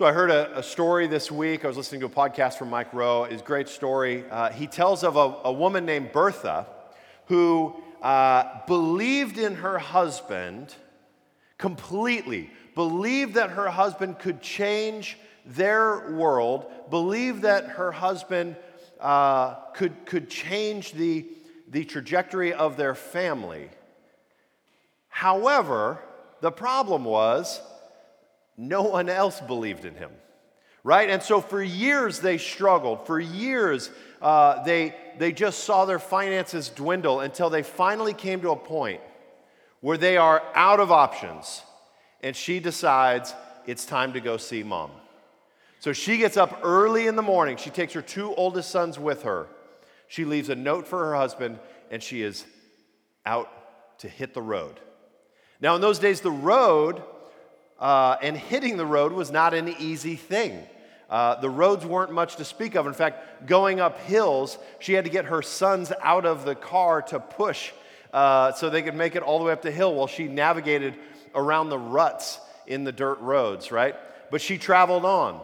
So I heard a, a, story this week. I was listening to a podcast from Mike Rowe. It's a great story. Uh, he tells of a, a, woman named Bertha who uh, believed in her husband completely, believed that her husband could change their world, believed that her husband uh, could, could change the, the trajectory of their family. However, the problem was no one else believed in him. Right? And so for years they struggled. For years uh, they, they just saw their finances dwindle until they finally came to a point where they are out of options. And she decides it's time to go see mom. So she gets up early in the morning. She takes her two oldest sons with her. She leaves a note for her husband, and she is out to hit the road. Now, in those days, the road uh, and hitting the road was not an easy thing. Uh, the roads weren't much to speak of. In fact, going up hills, she had to get her sons out of the car to push uh, so they could make it all the way up the hill while she navigated around the ruts in the dirt roads, right? But she traveled on.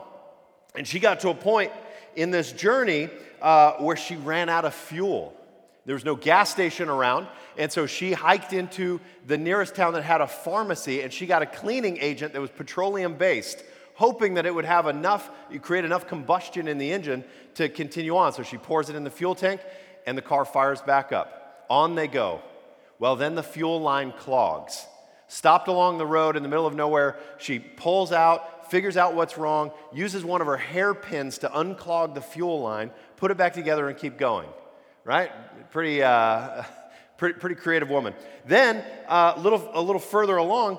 And she got to a point in this journey uh, where she ran out of fuel. There was no gas station around, and so she hiked into the nearest town that had a pharmacy, and she got a cleaning agent that was petroleum based, hoping that it would have enough, create enough combustion in the engine to continue on. So she pours it in the fuel tank, and the car fires back up. On they go. Well, then the fuel line clogs. Stopped along the road in the middle of nowhere, she pulls out, figures out what's wrong, uses one of her hairpins to unclog the fuel line, put it back together, and keep going right? Pretty, uh, pretty, pretty creative woman. Then, uh, a, little, a little further along,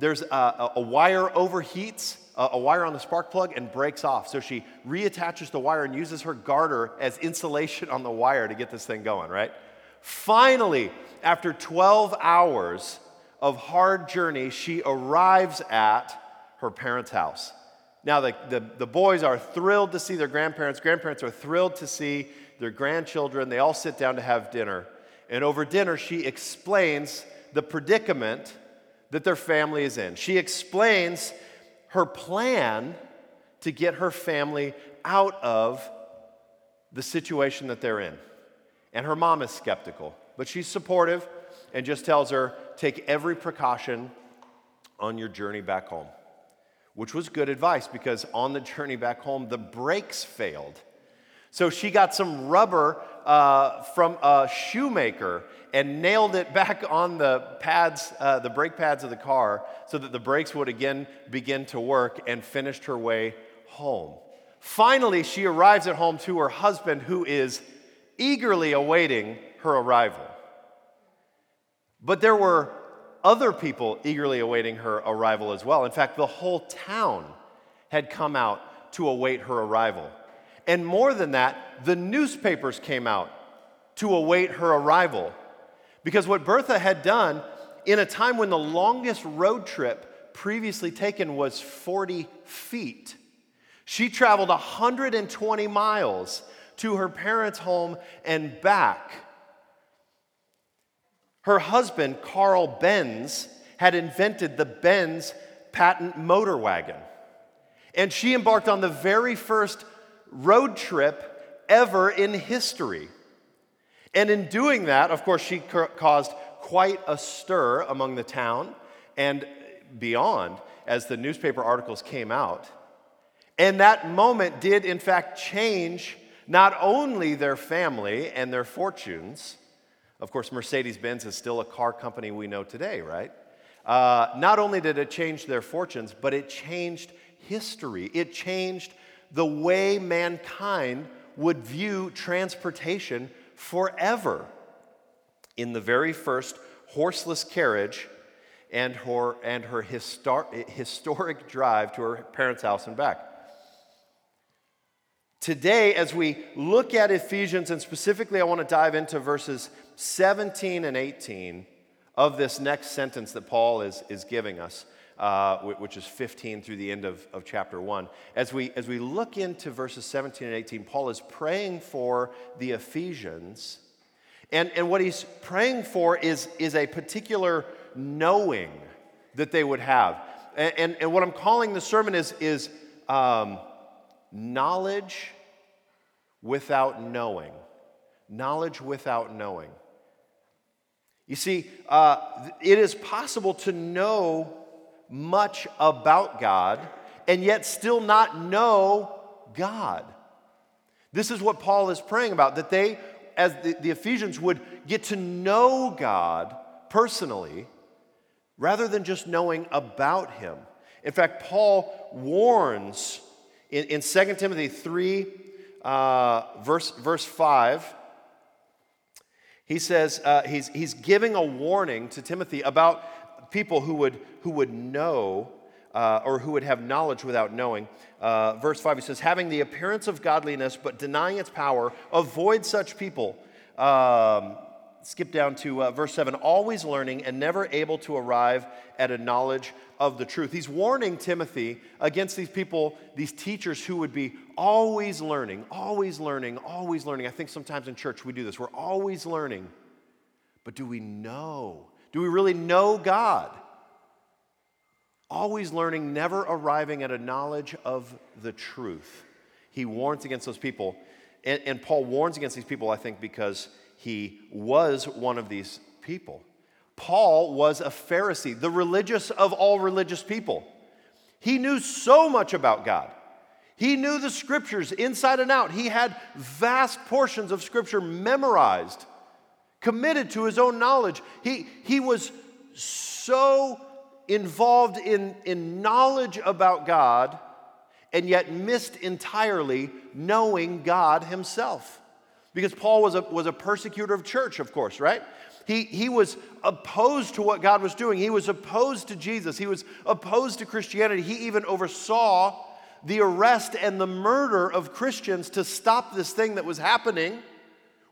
there's a, a wire overheats, a, a wire on the spark plug, and breaks off. So she reattaches the wire and uses her garter as insulation on the wire to get this thing going, right? Finally, after 12 hours of hard journey, she arrives at her parents' house. Now, the, the, the, boys are thrilled to see their grandparents. Grandparents are thrilled to see their grandchildren. They all sit down to have dinner. And over dinner, she explains the predicament that their family is in. She explains her plan to get her family out of the situation that they're in. And her mom is skeptical, but she's supportive and just tells her take every precaution on your journey back home, which was good advice because on the journey back home, the brakes failed. So she got some rubber uh, from a shoemaker and nailed it back on the pads, uh, the brake pads of the car, so that the brakes would again begin to work and finished her way home. Finally, she arrives at home to her husband, who is eagerly awaiting her arrival. But there were other people eagerly awaiting her arrival as well. In fact, the whole town had come out to await her arrival. And more than that, the newspapers came out to await her arrival. Because what Bertha had done in a time when the longest road trip previously taken was 40 feet, she traveled 120 miles to her parents' home and back. Her husband, Carl Benz, had invented the Benz patent motor wagon. And she embarked on the very first road trip ever in history. And in doing that, of course, she caused quite a stir among the town and beyond as the newspaper articles came out. And that moment did, in fact, change not only their family and their fortunes. Of course, Mercedes Benz is still a car company we know today, right? Uh, not only did it change their fortunes, but it changed history. It changed the way mankind would view transportation forever. In the very first horseless carriage and her, and her histor- historic drive to her parents' house and back. Today, as we look at Ephesians, and specifically I want to dive into verses 17 and 18 of this next sentence that Paul is, is giving us uh, which is 15 through the end of, of chapter 1. As we, as we look into verses 17 and 18, Paul is praying for the Ephesians. And, and what he's praying for is, is a particular knowing that they would have. And, and, and what I'm calling the sermon is, is um, knowledge without knowing. Knowledge without knowing. You see, uh, it is possible to know much about God and yet still not know God. This is what Paul is praying about that they, as the, the Ephesians, would get to know God personally rather than just knowing about Him. In fact, Paul warns in, in 2 Timothy 3, uh, verse, verse 5, he says uh, he's, he's giving a warning to Timothy about people who would, who would know uh, or who would have knowledge without knowing. Uh, verse 5, he says, having the appearance of godliness but denying its power, avoid such people. Um, skip down to uh, verse 7 always learning and never able to arrive at a knowledge of the truth. He's warning Timothy against these people, these teachers who would be always learning, always learning, always learning. I think sometimes in church we do this. We're always learning. But do we know? Do we really know God? Always learning, never arriving at a knowledge of the truth. He warns against those people. And, and Paul warns against these people, I think, because he was one of these people. Paul was a Pharisee, the religious of all religious people. He knew so much about God. He knew the scriptures inside and out. He had vast portions of scripture memorized, committed to his own knowledge. He, he was so involved in, in knowledge about God and yet missed entirely knowing God himself. Because Paul was a, was a persecutor of church, of course, right? He, he was opposed to what God was doing. He was opposed to Jesus. He was opposed to Christianity. He even oversaw the arrest and the murder of Christians to stop this thing that was happening,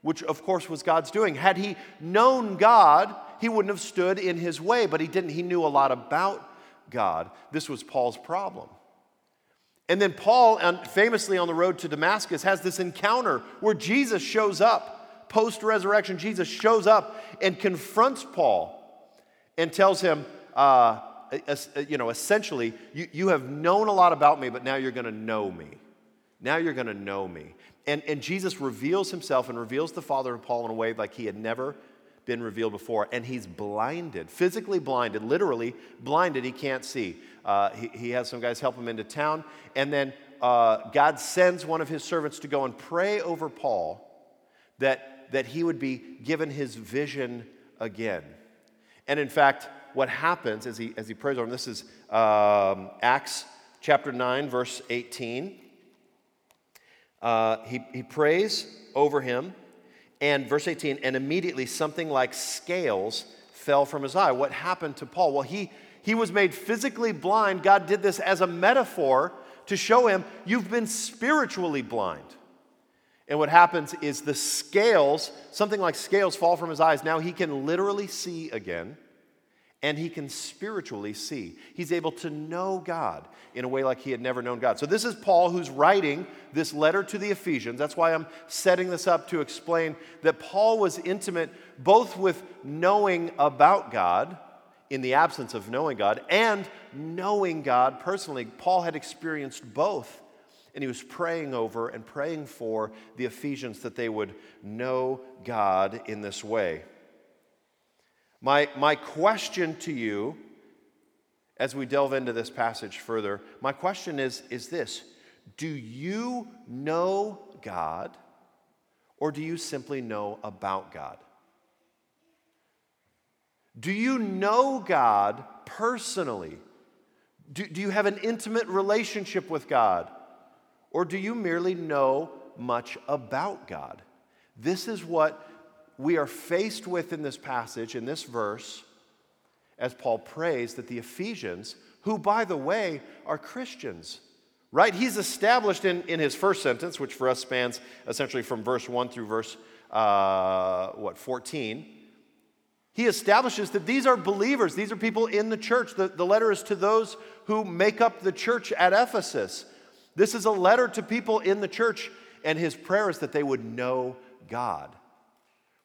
which of course was God's doing. Had he known God, he wouldn't have stood in his way, but he didn't. He knew a lot about God. This was Paul's problem. And then Paul, famously on the road to Damascus, has this encounter where Jesus shows up. Post resurrection, Jesus shows up and confronts Paul and tells him, uh, you know, essentially, you, you have known a lot about me, but now you're going to know me. Now you're going to know me. And, and Jesus reveals himself and reveals the Father of Paul in a way like he had never been revealed before. And he's blinded, physically blinded, literally blinded. He can't see. Uh, he, he has some guys help him into town. And then uh, God sends one of his servants to go and pray over Paul that, that he would be given his vision again. And in fact, what happens as he, as he prays over him. This is um, Acts chapter 9, verse 18. Uh, he, he prays over him, and verse 18, and immediately something like scales fell from his eye. What happened to Paul? Well, he, he was made physically blind. God did this as a metaphor to show him you've been spiritually blind. And what happens is the scales, something like scales, fall from his eyes. Now he can literally see again and he can spiritually see. He's able to know God in a way like he had never known God. So, this is Paul who's writing this letter to the Ephesians. That's why I'm setting this up to explain that Paul was intimate both with knowing about God in the absence of knowing God and knowing God personally. Paul had experienced both. And he was praying over and praying for the Ephesians that they would know God in this way. My, my question to you, as we delve into this passage further, my question is, is this Do you know God, or do you simply know about God? Do you know God personally? Do, do you have an intimate relationship with God? Or do you merely know much about God? This is what we are faced with in this passage, in this verse, as Paul prays that the Ephesians, who, by the way, are Christians, right? He's established in, in his first sentence, which for us spans essentially from verse 1 through verse, uh, what, 14. He establishes that these are believers, these are people in the church. The, the letter is to those who make up the church at Ephesus. This is a letter to people in the church, and his prayer is that they would know God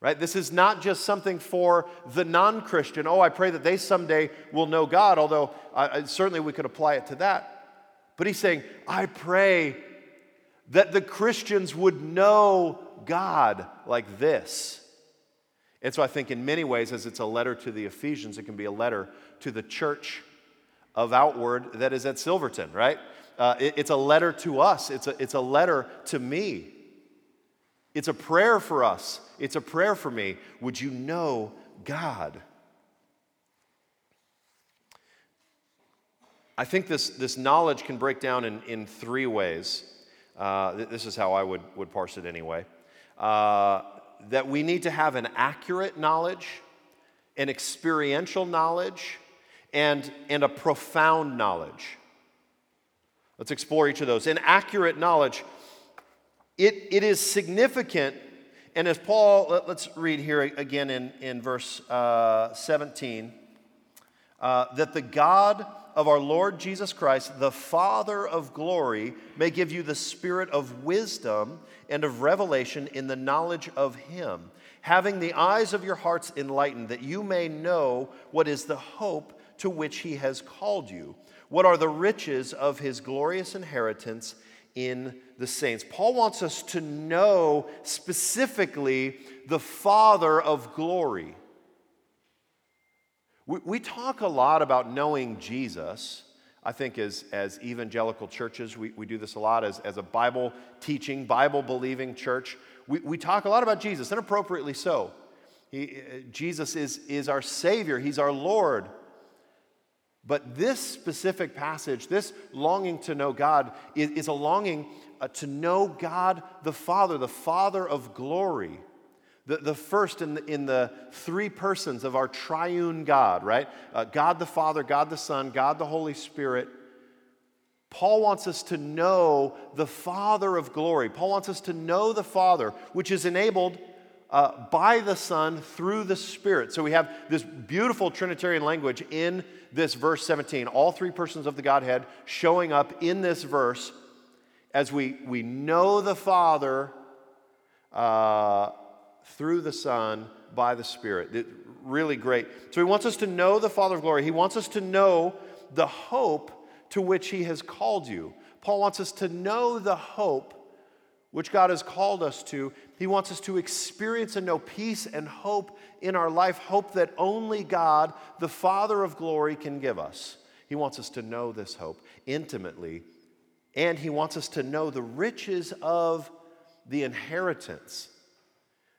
right? This is not just something for the non Christian. Oh, I pray that they someday will know God, although uh, certainly we could apply it to that. But he's saying, I pray that the Christians would know God like this. And so I think in many ways, as it's a letter to the Ephesians, it can be a letter to the church of Outward that is at Silverton, right? Uh, it, it's a letter to us, it's a, it's a letter to me. It's a prayer for us, it's a prayer for me. Would you know God? I think this, this knowledge can break down in, in three ways. Uh, this is how I would, would parse it anyway. Uh, that we need to have an accurate knowledge, an experiential knowledge, and, and a profound knowledge. Let's explore each of those. In accurate knowledge, it, it is significant, and as Paul, let, us read here again in, in verse uh, 17, uh, that the God of our Lord Jesus Christ, the Father of glory, may give you the spirit of wisdom and of revelation in the knowledge of Him, having the eyes of your hearts enlightened, that you may know what is the hope to which He has called you, what are the riches of His glorious inheritance in the saints. Paul wants us to know specifically the Father of glory. We, we talk a lot about knowing Jesus. I think as, as evangelical churches, we, we do this a lot as, as a Bible teaching, Bible believing church. We, we talk a lot about Jesus, and appropriately so. He, uh, Jesus is, is our Savior, He's our Lord. But this specific passage, this longing to know God, is, is a longing uh, to know God the Father, the Father of glory the, the first in the, in the three persons of our triune God, right? Uh, God the Father, God the Son, God the Holy Spirit. Paul wants us to know the Father of glory. Paul wants us to know the Father, which is enabled uh, by the Son through the Spirit. So we have this beautiful Trinitarian language in this verse 17. All three persons of the Godhead showing up in this verse as we, we know the Father. Uh, through the Son by the Spirit. It, really great. So he wants us to know the Father of glory. He wants us to know the hope to which he has called you. Paul wants us to know the hope which God has called us to. He wants us to experience and know peace and hope in our life, hope that only God, the Father of glory, can give us. He wants us to know this hope intimately, and he wants us to know the riches of the inheritance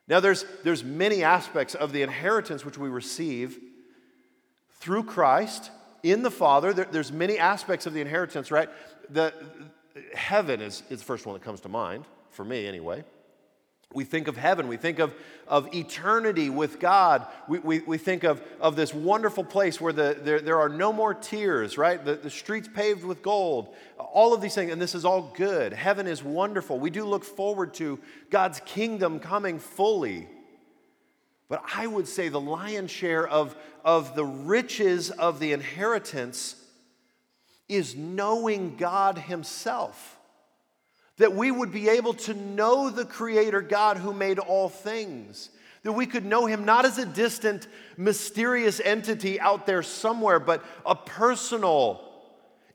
now, there's, there's many aspects of the inheritance which we receive through Christ in the Father. There, there's many aspects of the inheritance, right? The, heaven is, is the first one that comes to mind, for me anyway. We think of heaven, we think of, of eternity with God. We, we, we think of, of this wonderful place where the, there, there are no more tears, right? The, the streets paved with gold, all of these things, and this is all good. Heaven is wonderful. We do look forward to God's kingdom coming fully. But I would say the lion's share of, of the riches of the inheritance is knowing God Himself that we would be able to know the Creator God who made all things. That we could know Him not as a distant, mysterious entity out there somewhere, but a personal,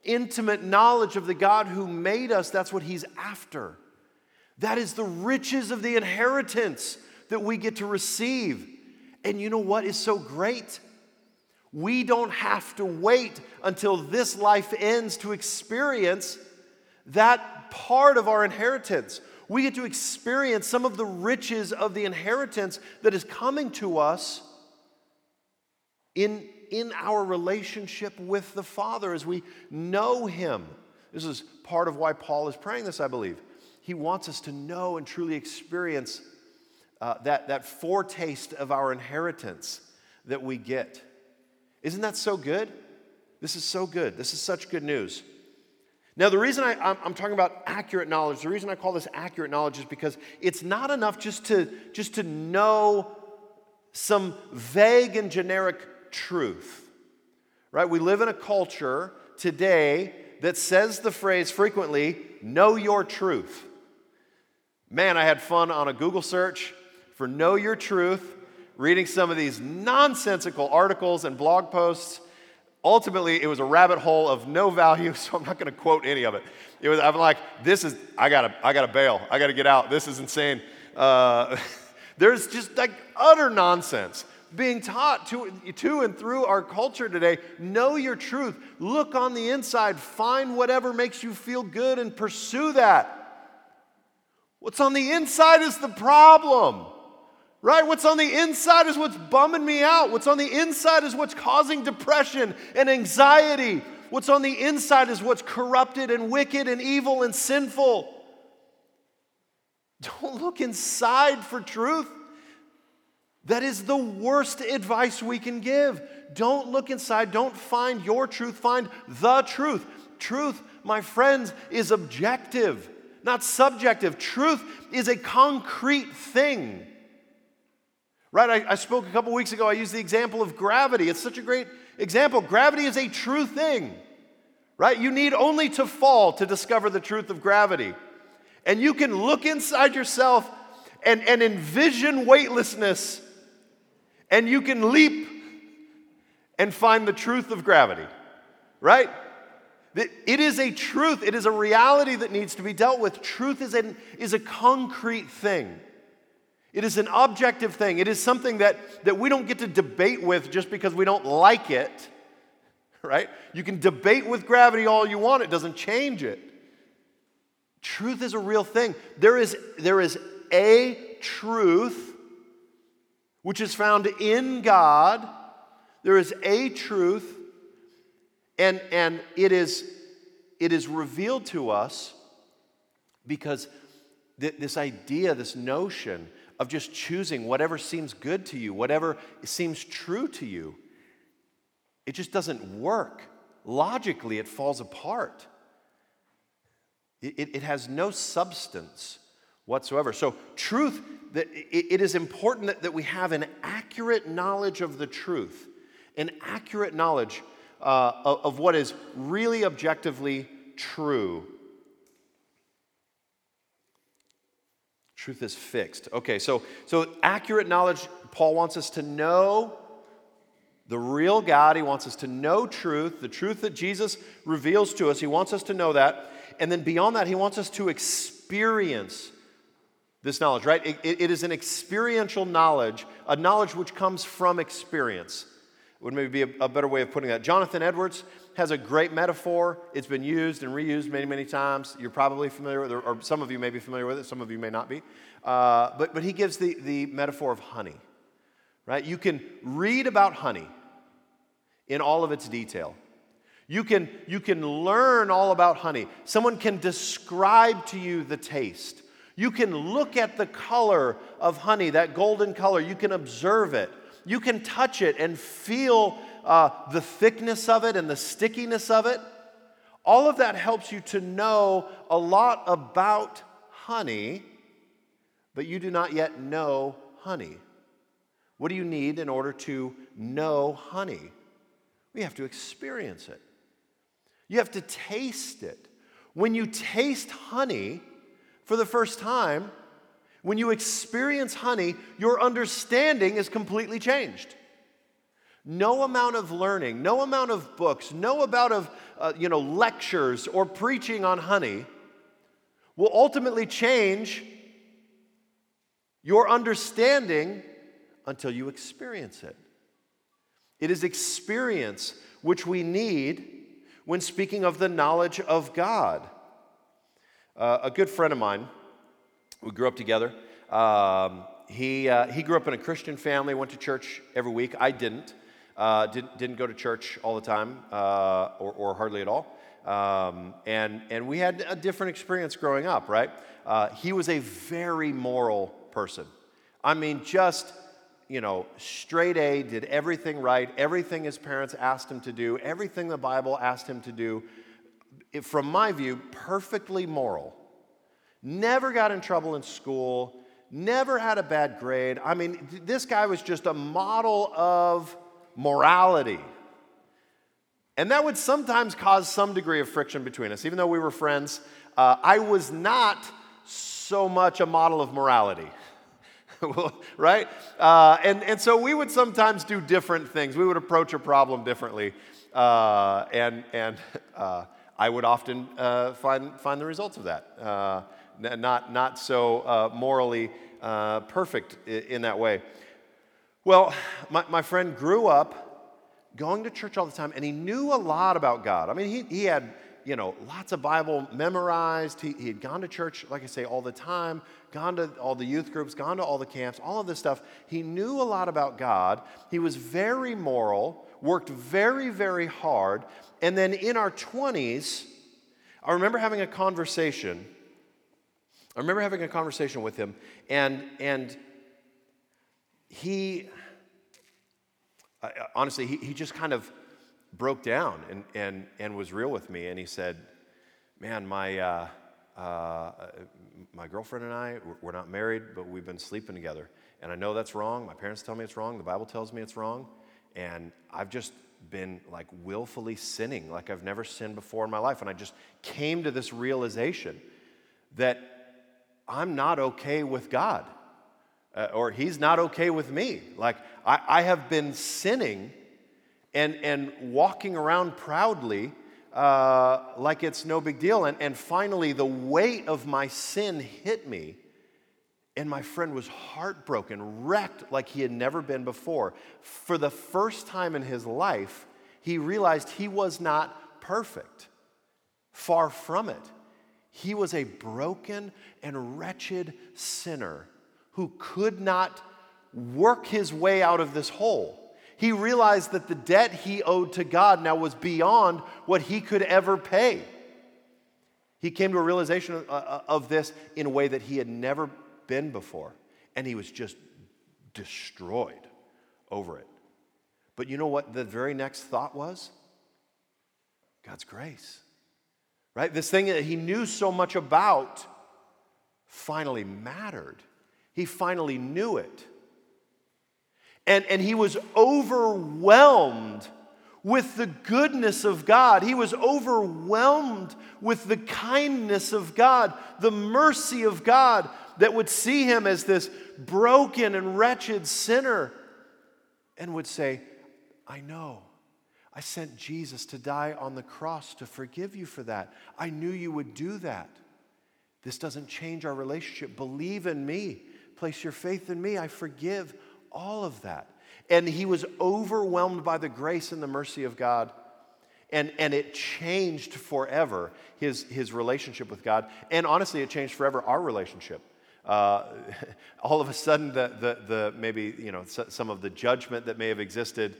intimate knowledge of the God who made us. That's what He's after. That is the riches of the inheritance that we get to receive. And you know what is so great? We don't have to wait until this life ends to experience that part of our inheritance. We get to experience some of the riches of the inheritance that is coming to us in, in our relationship with the Father as we know Him. This is part of why Paul is praying this, I believe. He wants us to know and truly experience uh, that, that foretaste of our inheritance that we get. Isn't that so good? This is so good. This is such good news. Now, the reason I, am talking about accurate knowledge, the reason I call this accurate knowledge is because it's not enough just to, just to know some vague and generic truth, right? We live in a culture today that says the phrase frequently, know your truth. Man, I had fun on a Google search for know your truth, reading some of these nonsensical articles and blog posts ultimately, it was a rabbit hole of no value, so I'm not going to quote any of it. It was, I'm like, this is, I gotta, I gotta bail. I gotta get out. This is insane. Uh, there's just like utter nonsense being taught to, to and through our culture today. Know your truth. Look on the inside. Find whatever makes you feel good and pursue that. What's on the inside is the problem. Right? What's on the inside is what's bumming me out. What's on the inside is what's causing depression and anxiety. What's on the inside is what's corrupted and wicked and evil and sinful. Don't look inside for truth. That is the worst advice we can give. Don't look inside. Don't find your truth. Find the truth. Truth, my friends, is objective, not subjective. Truth is a concrete thing. Right? I, I spoke a couple weeks ago, I used the example of gravity. It's such a great example. Gravity is a true thing. Right? You need only to fall to discover the truth of gravity. And you can look inside yourself and, and envision weightlessness and you can leap and find the truth of gravity, right? It is a truth, it is a reality that needs to be dealt with. Truth is, an, is a concrete thing. It is an objective thing. It is something that, that we don't get to debate with just because we don't like it, right? You can debate with gravity all you want, it doesn't change it. Truth is a real thing. There is, there is a truth which is found in God. There is a truth, and, and it, is, it is revealed to us because th- this idea, this notion of just choosing whatever seems good to you, whatever seems true to you, it just doesn't work. Logically, it falls apart. It, it, it has no substance whatsoever. So, truth, it is important that, that we have an accurate knowledge of the truth, an accurate knowledge uh, of, of what is really objectively true. Truth is fixed. Okay, so, so accurate knowledge, Paul wants us to know the real God. He wants us to know truth, the truth that Jesus reveals to us. He wants us to know that. And then beyond that, he wants us to experience this knowledge, right? It, it is an experiential knowledge, a knowledge which comes from experience. Would maybe be a, a, better way of putting that. Jonathan Edwards has a great metaphor. It's been used and reused many, many times. You're probably familiar with it, or some of you may be familiar with it, some of you may not be. Uh, but, but he gives the, the metaphor of honey, right? You can read about honey in all of its detail. You can, you can learn all about honey. Someone can describe to you the taste. You can look at the color of honey, that golden color. You can observe it. You can touch it and feel uh, the thickness of it and the stickiness of it. All of that helps you to know a lot about honey, but you do not yet know honey. What do you need in order to know honey? We have to experience it. You have to taste it. When you taste honey, for the first time, when you experience honey, your understanding is completely changed. No amount of learning, no amount of books, no amount of uh, you know, lectures or preaching on honey will ultimately change your understanding until you experience it. It is experience which we need when speaking of the knowledge of God. Uh, a good friend of mine, we grew up together. Um, he, uh, he grew up in a Christian family, went to church every week. I didn't. Uh, didn't, didn't go to church all the time uh, or, or, hardly at all. Um, and, and we had a different experience growing up, right? Uh, he was a very moral person. I mean, just, you know, straight A, did everything right, everything his parents asked him to do, everything the Bible asked him to do from my view, perfectly moral. Never got in trouble in school, never had a bad grade. I mean, this guy was just a model of morality. And that would sometimes cause some degree of friction between us. Even though we were friends, uh, I was not so much a model of morality. right? Uh, and, and so we would sometimes do different things. We would approach a problem differently. Uh, and and uh, I would often uh, find, find the results of that. Uh, not, not so morally perfect in that way. Well, my, my friend grew up going to church all the time, and he knew a lot about God. I mean, he, he had, you know, lots of Bible memorized. He, he had gone to church, like I say, all the time, gone to all the youth groups, gone to all the camps, all of this stuff. He knew a lot about God. He was very moral, worked very, very hard. And then in our 20s, I remember having a conversation. I remember having a conversation with him, and, and he, uh, honestly, he, he just kind of broke down and, and, and was real with me. And he said, Man, my, uh, uh, my girlfriend and I, we're not married, but we've been sleeping together. And I know that's wrong. My parents tell me it's wrong. The Bible tells me it's wrong. And I've just been like willfully sinning like I've never sinned before in my life. And I just came to this realization that I'm not okay with God uh, or he's not okay with me. Like, I, I have been sinning and, and walking around proudly uh, like it's no big deal. And, and finally, the weight of my sin hit me. And my friend was heartbroken, wrecked like he had never been before. For the first time in his life, he realized he was not perfect. Far from it. He was a broken and wretched sinner who could not work his way out of this hole. He realized that the debt he owed to God now was beyond what he could ever pay. He came to a realization of, uh, of this in a way that he had never been before, and he was just destroyed over it. But you know what the very next thought was? God's grace. Right? This thing that he knew so much about finally mattered. He finally knew it. And, and he was overwhelmed with the goodness of God. He was overwhelmed with the kindness of God, the mercy of God that would see him as this broken and wretched sinner and would say, I know. I sent Jesus to die on the cross to forgive you for that. I knew you would do that. This doesn't change our relationship. Believe in me. Place your faith in me. I forgive all of that. And he was overwhelmed by the grace and the mercy of God. And, and it changed forever his, his relationship with God. And honestly, it changed forever our relationship. Uh, all of a sudden, the, the, the, maybe you know, some of the judgment that may have existed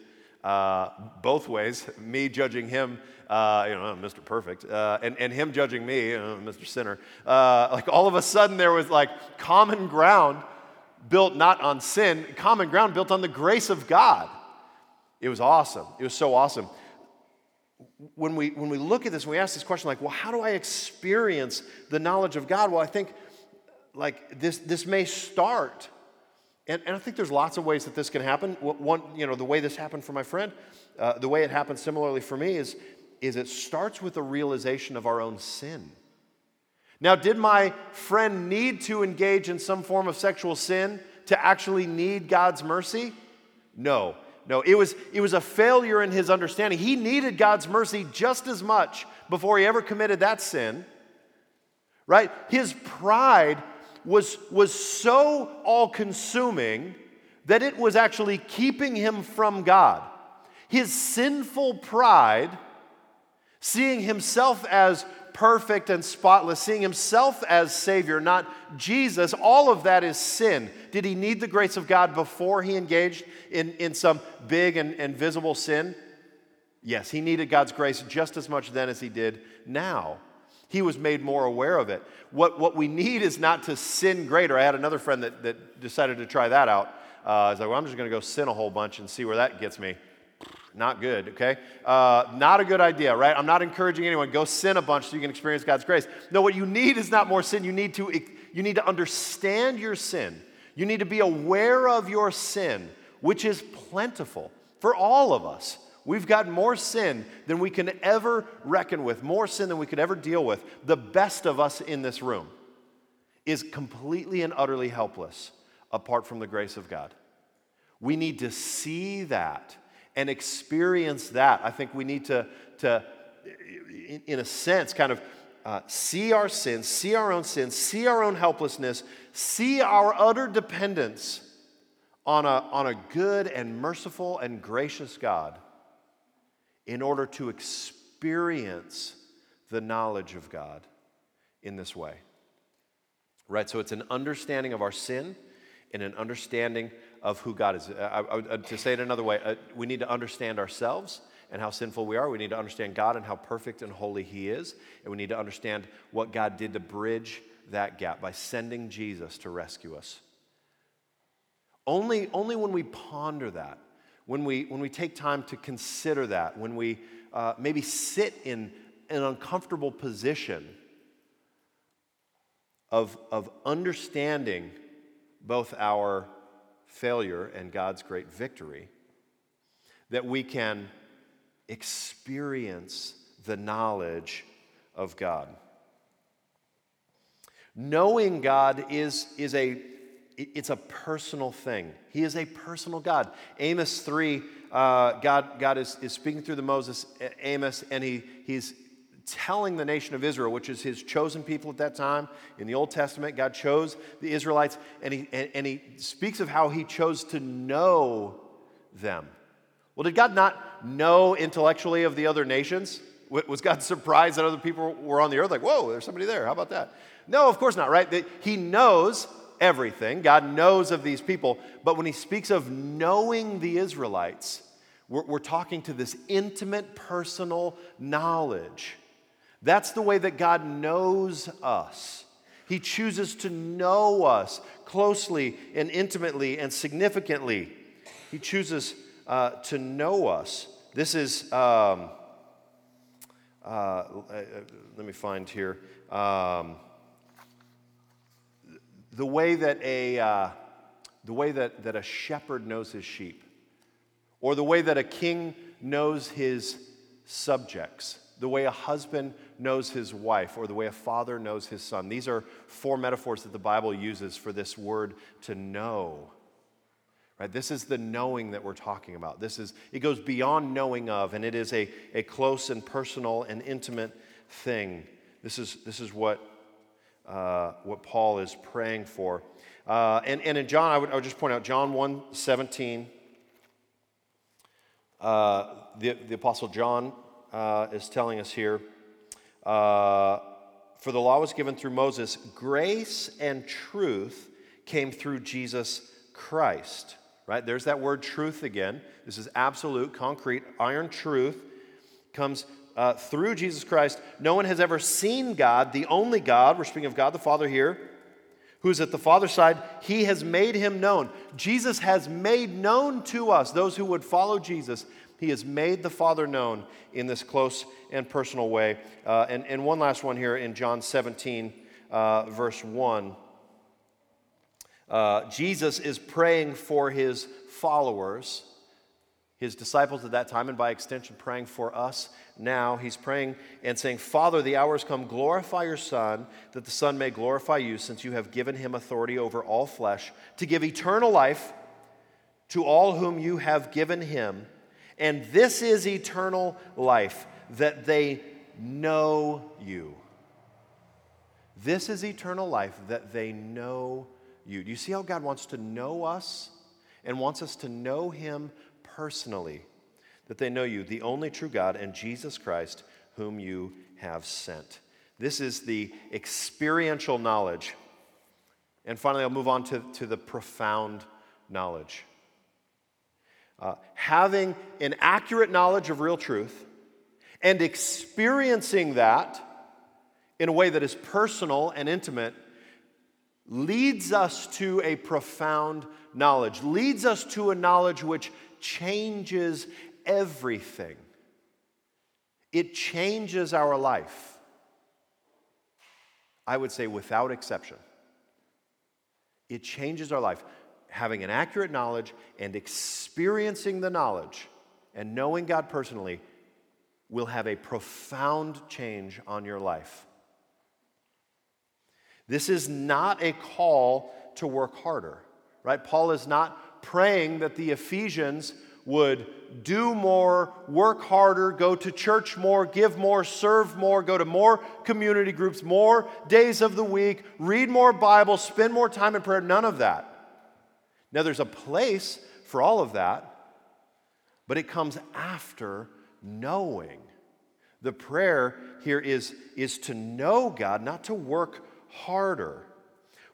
uh, both ways, me judging him, uh, you know, Mr. Perfect, uh, and, and him judging me, uh, Mr. Sinner. Uh, like all of a sudden, there was like common ground built not on sin, common ground built on the grace of God. It was awesome. It was so awesome. When we, when we look at this, we ask this question like, well, how do I experience the knowledge of God? Well, I think like this, this may start and, and I think there's lots of ways that this can happen. One, you know, the way this happened for my friend, uh, the way it happened similarly for me is, is it starts with a realization of our own sin. Now, did my friend need to engage in some form of sexual sin to actually need God's mercy? No. No, it was, it was a failure in his understanding. He needed God's mercy just as much before he ever committed that sin, right? His pride was, was so all consuming that it was actually keeping him from God. His sinful pride, seeing himself as perfect and spotless, seeing himself as Savior, not Jesus, all of that is sin. Did he need the grace of God before he engaged in, in some big and, and visible sin? Yes, he needed God's grace just as much then as he did now. He was made more aware of it. What, what we need is not to sin greater. I had another friend that, that decided to try that out. Uh, I was like, well, I'm just going to go sin a whole bunch and see where that gets me. Not good, okay? Uh, not a good idea, right? I'm not encouraging anyone, go sin a bunch so you can experience God's grace. No, what you need is not more sin. You need to, you need to understand your sin. You need to be aware of your sin, which is plentiful for all of us. We've got more sin than we can ever reckon with, more sin than we could ever deal with. The best of us in this room is completely and utterly helpless apart from the grace of God. We need to see that and experience that. I think we need to, to in, a sense, kind of uh, see our sins, see our own sins, see our own helplessness, see our utter dependence on a, on a good and merciful and gracious God in order to experience the knowledge of God in this way. Right? So it's an understanding of our sin and an understanding of who God is. I, I, I, to say it another way, uh, we need to understand ourselves and how sinful we are. We need to understand God and how perfect and holy He is. And we need to understand what God did to bridge that gap by sending Jesus to rescue us. Only, only when we ponder that, when we, when we take time to consider that, when we uh, maybe sit in an uncomfortable position of, of understanding both our failure and God's great victory, that we can experience the knowledge of God. Knowing God is, is a it's a personal thing. He is a personal God. Amos 3, uh, God, God is, is speaking through the Moses, Amos, and he, he's telling the nation of Israel, which is his chosen people at that time. In the Old Testament, God chose the Israelites, and he, and, and he speaks of how he chose to know them. Well, did God not know intellectually of the other nations? Was God surprised that other people were on the earth? Like, whoa, there's somebody there. How about that? No, of course not, right? He knows everything. God knows of these people. But when he speaks of knowing the Israelites, we're, we're talking to this intimate, personal knowledge. That's the way that God knows us. He chooses to know us closely and intimately and significantly. He chooses uh, to know us. This is, um, uh, uh, let me find here. Um, the way that a, uh, the way that, that a shepherd knows his sheep, or the way that a king knows his subjects, the way a husband knows his wife, or the way a father knows his son. These are four metaphors that the Bible uses for this word to know. Right? This is the knowing that we're talking about. This is, it goes beyond knowing of, and it is a, a close and personal and intimate thing. This is, this is what, uh, what Paul is praying for. Uh, and, and in John, I would, I would just point out John 1 17. Uh, the, the Apostle John uh, is telling us here uh, For the law was given through Moses, grace and truth came through Jesus Christ right? There's that word truth again. This is absolute, concrete, iron truth comes uh, through Jesus Christ. No one has ever seen God, the only God. We're speaking of God the Father here, who's at the Father's side. He has made him known. Jesus has made known to us, those who would follow Jesus. He has made the Father known in this close and personal way. Uh, and, and one last one here in John 17, uh, verse 1. Uh, Jesus is praying for his followers, his disciples at that time, and by extension, praying for us now. He's praying and saying, Father, the hour has come. Glorify your Son, that the Son may glorify you, since you have given him authority over all flesh, to give eternal life to all whom you have given him. And this is eternal life, that they know you. This is eternal life, that they know you. Do you see how God wants to know us and wants us to know Him personally? That they know you, the only true God, and Jesus Christ, whom you have sent. This is the experiential knowledge. And finally, I'll move on to, to the profound knowledge. Uh, having an accurate knowledge of real truth and experiencing that in a way that is personal and intimate leads us to a profound knowledge, leads us to a knowledge which changes everything. It changes our life. I would say without exception. It changes our life. Having an accurate knowledge and experiencing the knowledge and knowing God personally will have a profound change on your life. This is not a call to work harder, right? Paul is not praying that the Ephesians would do more, work harder, go to church more, give more, serve more, go to more community groups, more days of the week, read more Bible, spend more time in prayer. None of that. Now, there's a place for all of that, but it comes after knowing. The prayer here is, is to know God, not to work harder.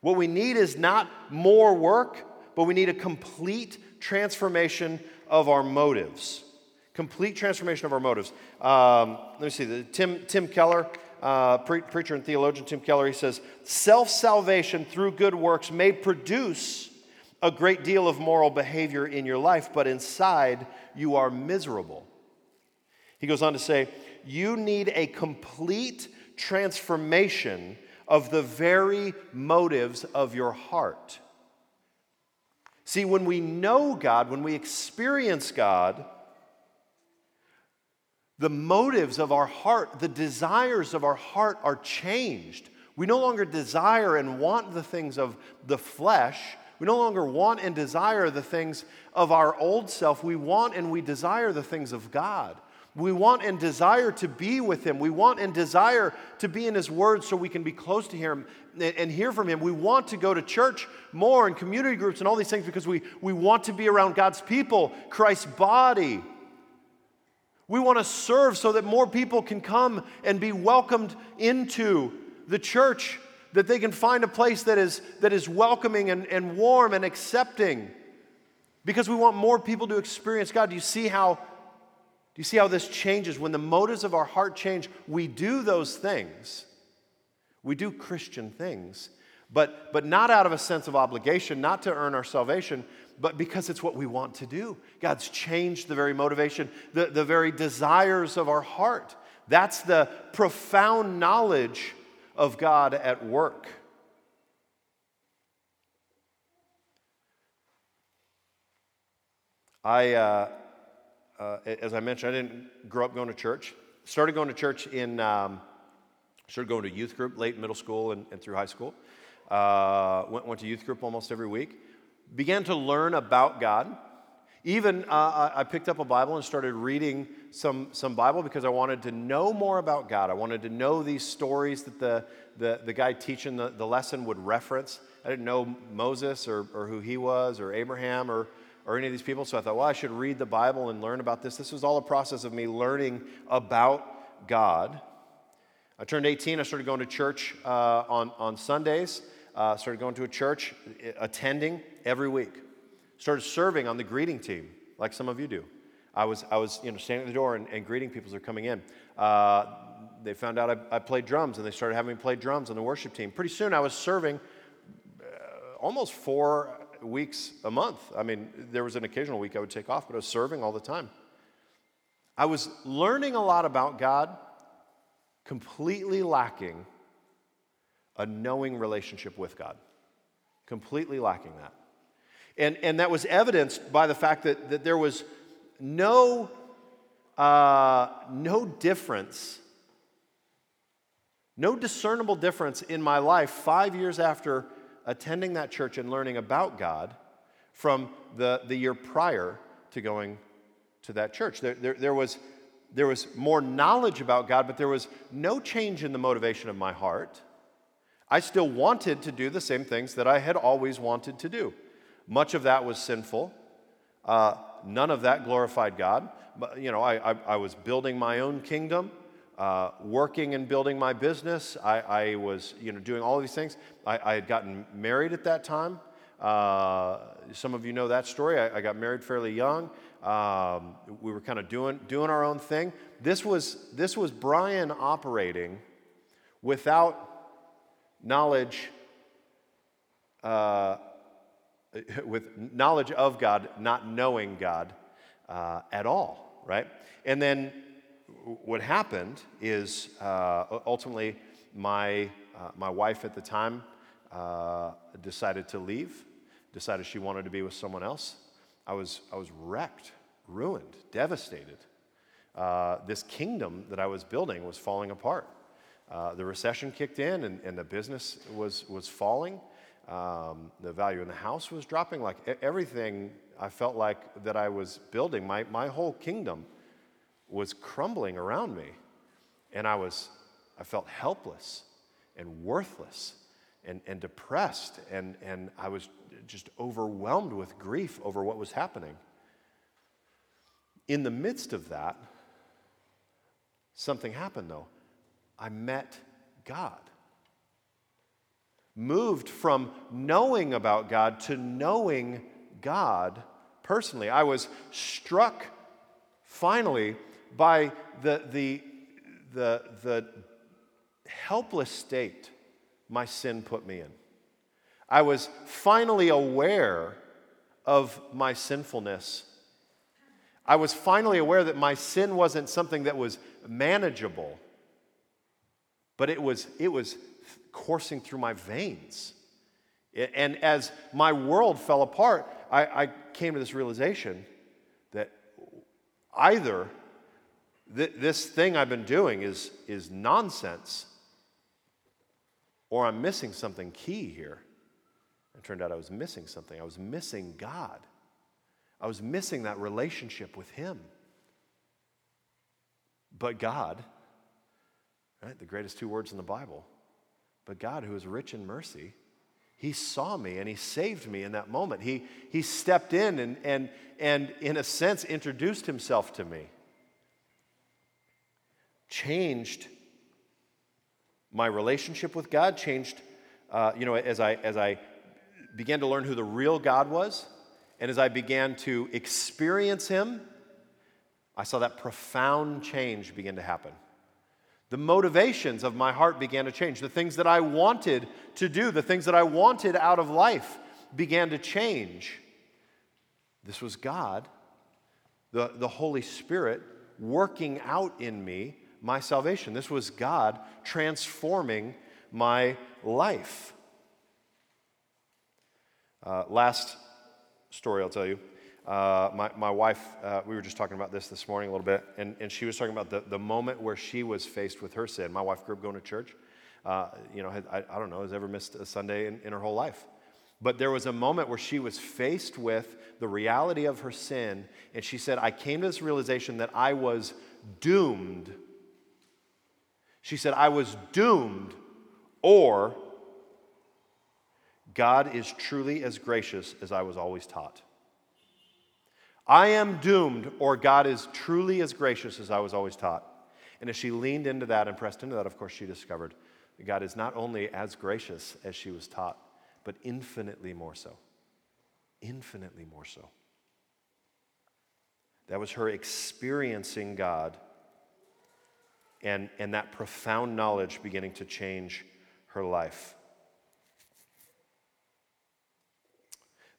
What we need is not more work, but we need a complete transformation of our motives. Complete transformation of our motives. Um, let me see. The, Tim, Tim Keller, uh, pre- preacher and theologian Tim Keller, he says, Self salvation through good works may produce a great deal of moral behavior in your life, but inside you are miserable. He goes on to say, You need a complete transformation of the very motives of your heart. See, when we know God, when we experience God, the motives of our heart, the desires of our heart are changed. We no longer desire and want the things of the flesh. We no longer want and desire the things of our old self. We want and we desire the things of God. We want and desire to be with Him. We want and desire to be in His Word so we can be close to Him and hear from Him. We want to go to church more and community groups and all these things because we, we want to be around God's people, Christ's body. We want to serve so that more people can come and be welcomed into the church, that they can find a place that is, that is welcoming and, and warm and accepting. Because we want more people to experience God. Do you see how do you see how this changes? When the motives of our heart change, we do those things. We do Christian things, but, but not out of a sense of obligation, not to earn our salvation, but because it's what we want to do. God's changed the very motivation, the, the very desires of our heart. That's the profound knowledge of God at work. I, uh, uh, as I mentioned, I didn't grow up going to church. Started going to church in, um, started going to youth group late middle school and, and through high school. Uh, went, went to youth group almost every week. Began to learn about God. Even uh, I picked up a Bible and started reading some, some Bible because I wanted to know more about God. I wanted to know these stories that the, the, the guy teaching the, the lesson would reference. I didn't know Moses or, or who he was or Abraham or or any of these people. So I thought, well, I should read the Bible and learn about this. This was all a process of me learning about God. I turned 18. I started going to church uh, on, on Sundays. Uh, started going to a church, attending every week. Started serving on the greeting team, like some of you do. I was, I was you know, standing at the door and, and greeting people as they're coming in. Uh, they found out I, I, played drums, and they started having me play drums on the worship team. Pretty soon, I was serving uh, almost four weeks a month. I mean, there was an occasional week I would take off, but I was serving all the time. I was learning a lot about God, completely lacking a knowing relationship with God. Completely lacking that. And, and that was evidenced by the fact that, that there was no, uh, no difference, no discernible difference in my life five years after attending that church and learning about God from the, the year prior to going to that church. There, there, there, was, there was more knowledge about God, but there was no change in the motivation of my heart. I still wanted to do the same things that I had always wanted to do. Much of that was sinful. Uh, none of that glorified God. But, you know, I, I, I was building my own kingdom uh, working and building my business. I, I, was, you know, doing all these things. I, I had gotten married at that time. Uh, some of you know that story. I, I got married fairly young. Um, we were kind of doing, doing our own thing. This was, this was Brian operating without knowledge, uh, with knowledge of God, not knowing God uh, at all, right? And then what happened is uh, ultimately my, uh, my wife at the time uh, decided to leave, decided she wanted to be with someone else. I was, I was wrecked, ruined, devastated. Uh, this kingdom that I was building was falling apart. Uh, the recession kicked in and, and the business was, was falling. Um, the value in the house was dropping. Like everything, I felt like that I was building. My, my whole kingdom was crumbling around me. And I was, I felt helpless and worthless and, and depressed. And, and I was just overwhelmed with grief over what was happening. In the midst of that, something happened though. I met God. Moved from knowing about God to knowing God personally. I was struck finally by the, the, the, the helpless state my sin put me in. I was finally aware of my sinfulness. I was finally aware that my sin wasn't something that was manageable, but it was, it was coursing through my veins. And as my world fell apart, I, I came to this realization that either th- this thing I've been doing is, is nonsense or I'm missing something key here. It turned out I was missing something. I was missing God. I was missing that relationship with Him. But God, right, the greatest two words in the Bible, but God, who is rich in mercy, He saw me and He saved me in that moment. He, he stepped in and, and, and, in a sense, introduced Himself to me, changed my relationship with God changed, uh, you know, as I, as I began to learn who the real God was, and as I began to experience Him, I saw that profound change begin to happen. The motivations of my heart began to change. The things that I wanted to do, the things that I wanted out of life began to change. This was God, the, the Holy Spirit, working out in me my salvation. This was God transforming my life. Uh, last story I'll tell you. Uh, my, my wife, uh, we were just talking about this this morning a little bit, and, and she was talking about the, the moment where she was faced with her sin. My wife grew up going to church. Uh, you know, had, I, I, don't know, has ever missed a Sunday in, in her whole life. But there was a moment where she was faced with the reality of her sin, and she said, I came to this realization that I was doomed she said, I was doomed, or God is truly as gracious as I was always taught. I am doomed, or God is truly as gracious as I was always taught. And as she leaned into that and pressed into that, of course, she discovered that God is not only as gracious as she was taught, but infinitely more so. Infinitely more so. That was her experiencing God and, and that profound knowledge beginning to change her life.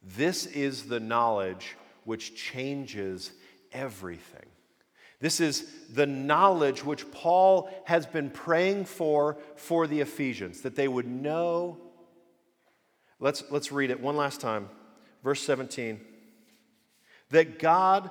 This is the knowledge which changes everything. This is the knowledge which Paul has been praying for for the Ephesians, that they would know. Let's, let's read it one last time. Verse 17. That God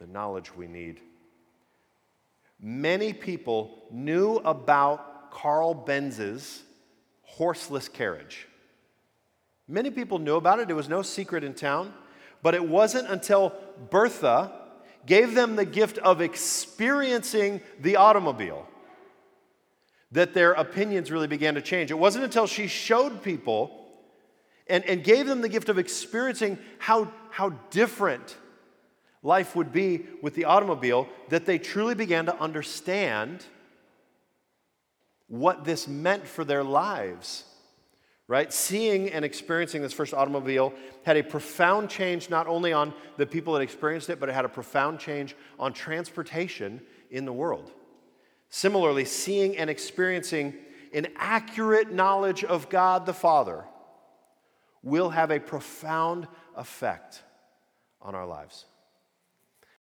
the knowledge we need. Many people knew about Carl Benz's horseless carriage. Many people knew about it, it was no secret in town, but it wasn't until Bertha gave them the gift of experiencing the automobile that their opinions really began to change. It wasn't until she showed people and, and gave them the gift of experiencing how, how different life would be with the automobile that they truly began to understand what this meant for their lives. Right? Seeing and experiencing this first automobile had a profound change not only on the people that experienced it, but it had a profound change on transportation in the world. Similarly, seeing and experiencing an accurate knowledge of God the Father will have a profound effect on our lives.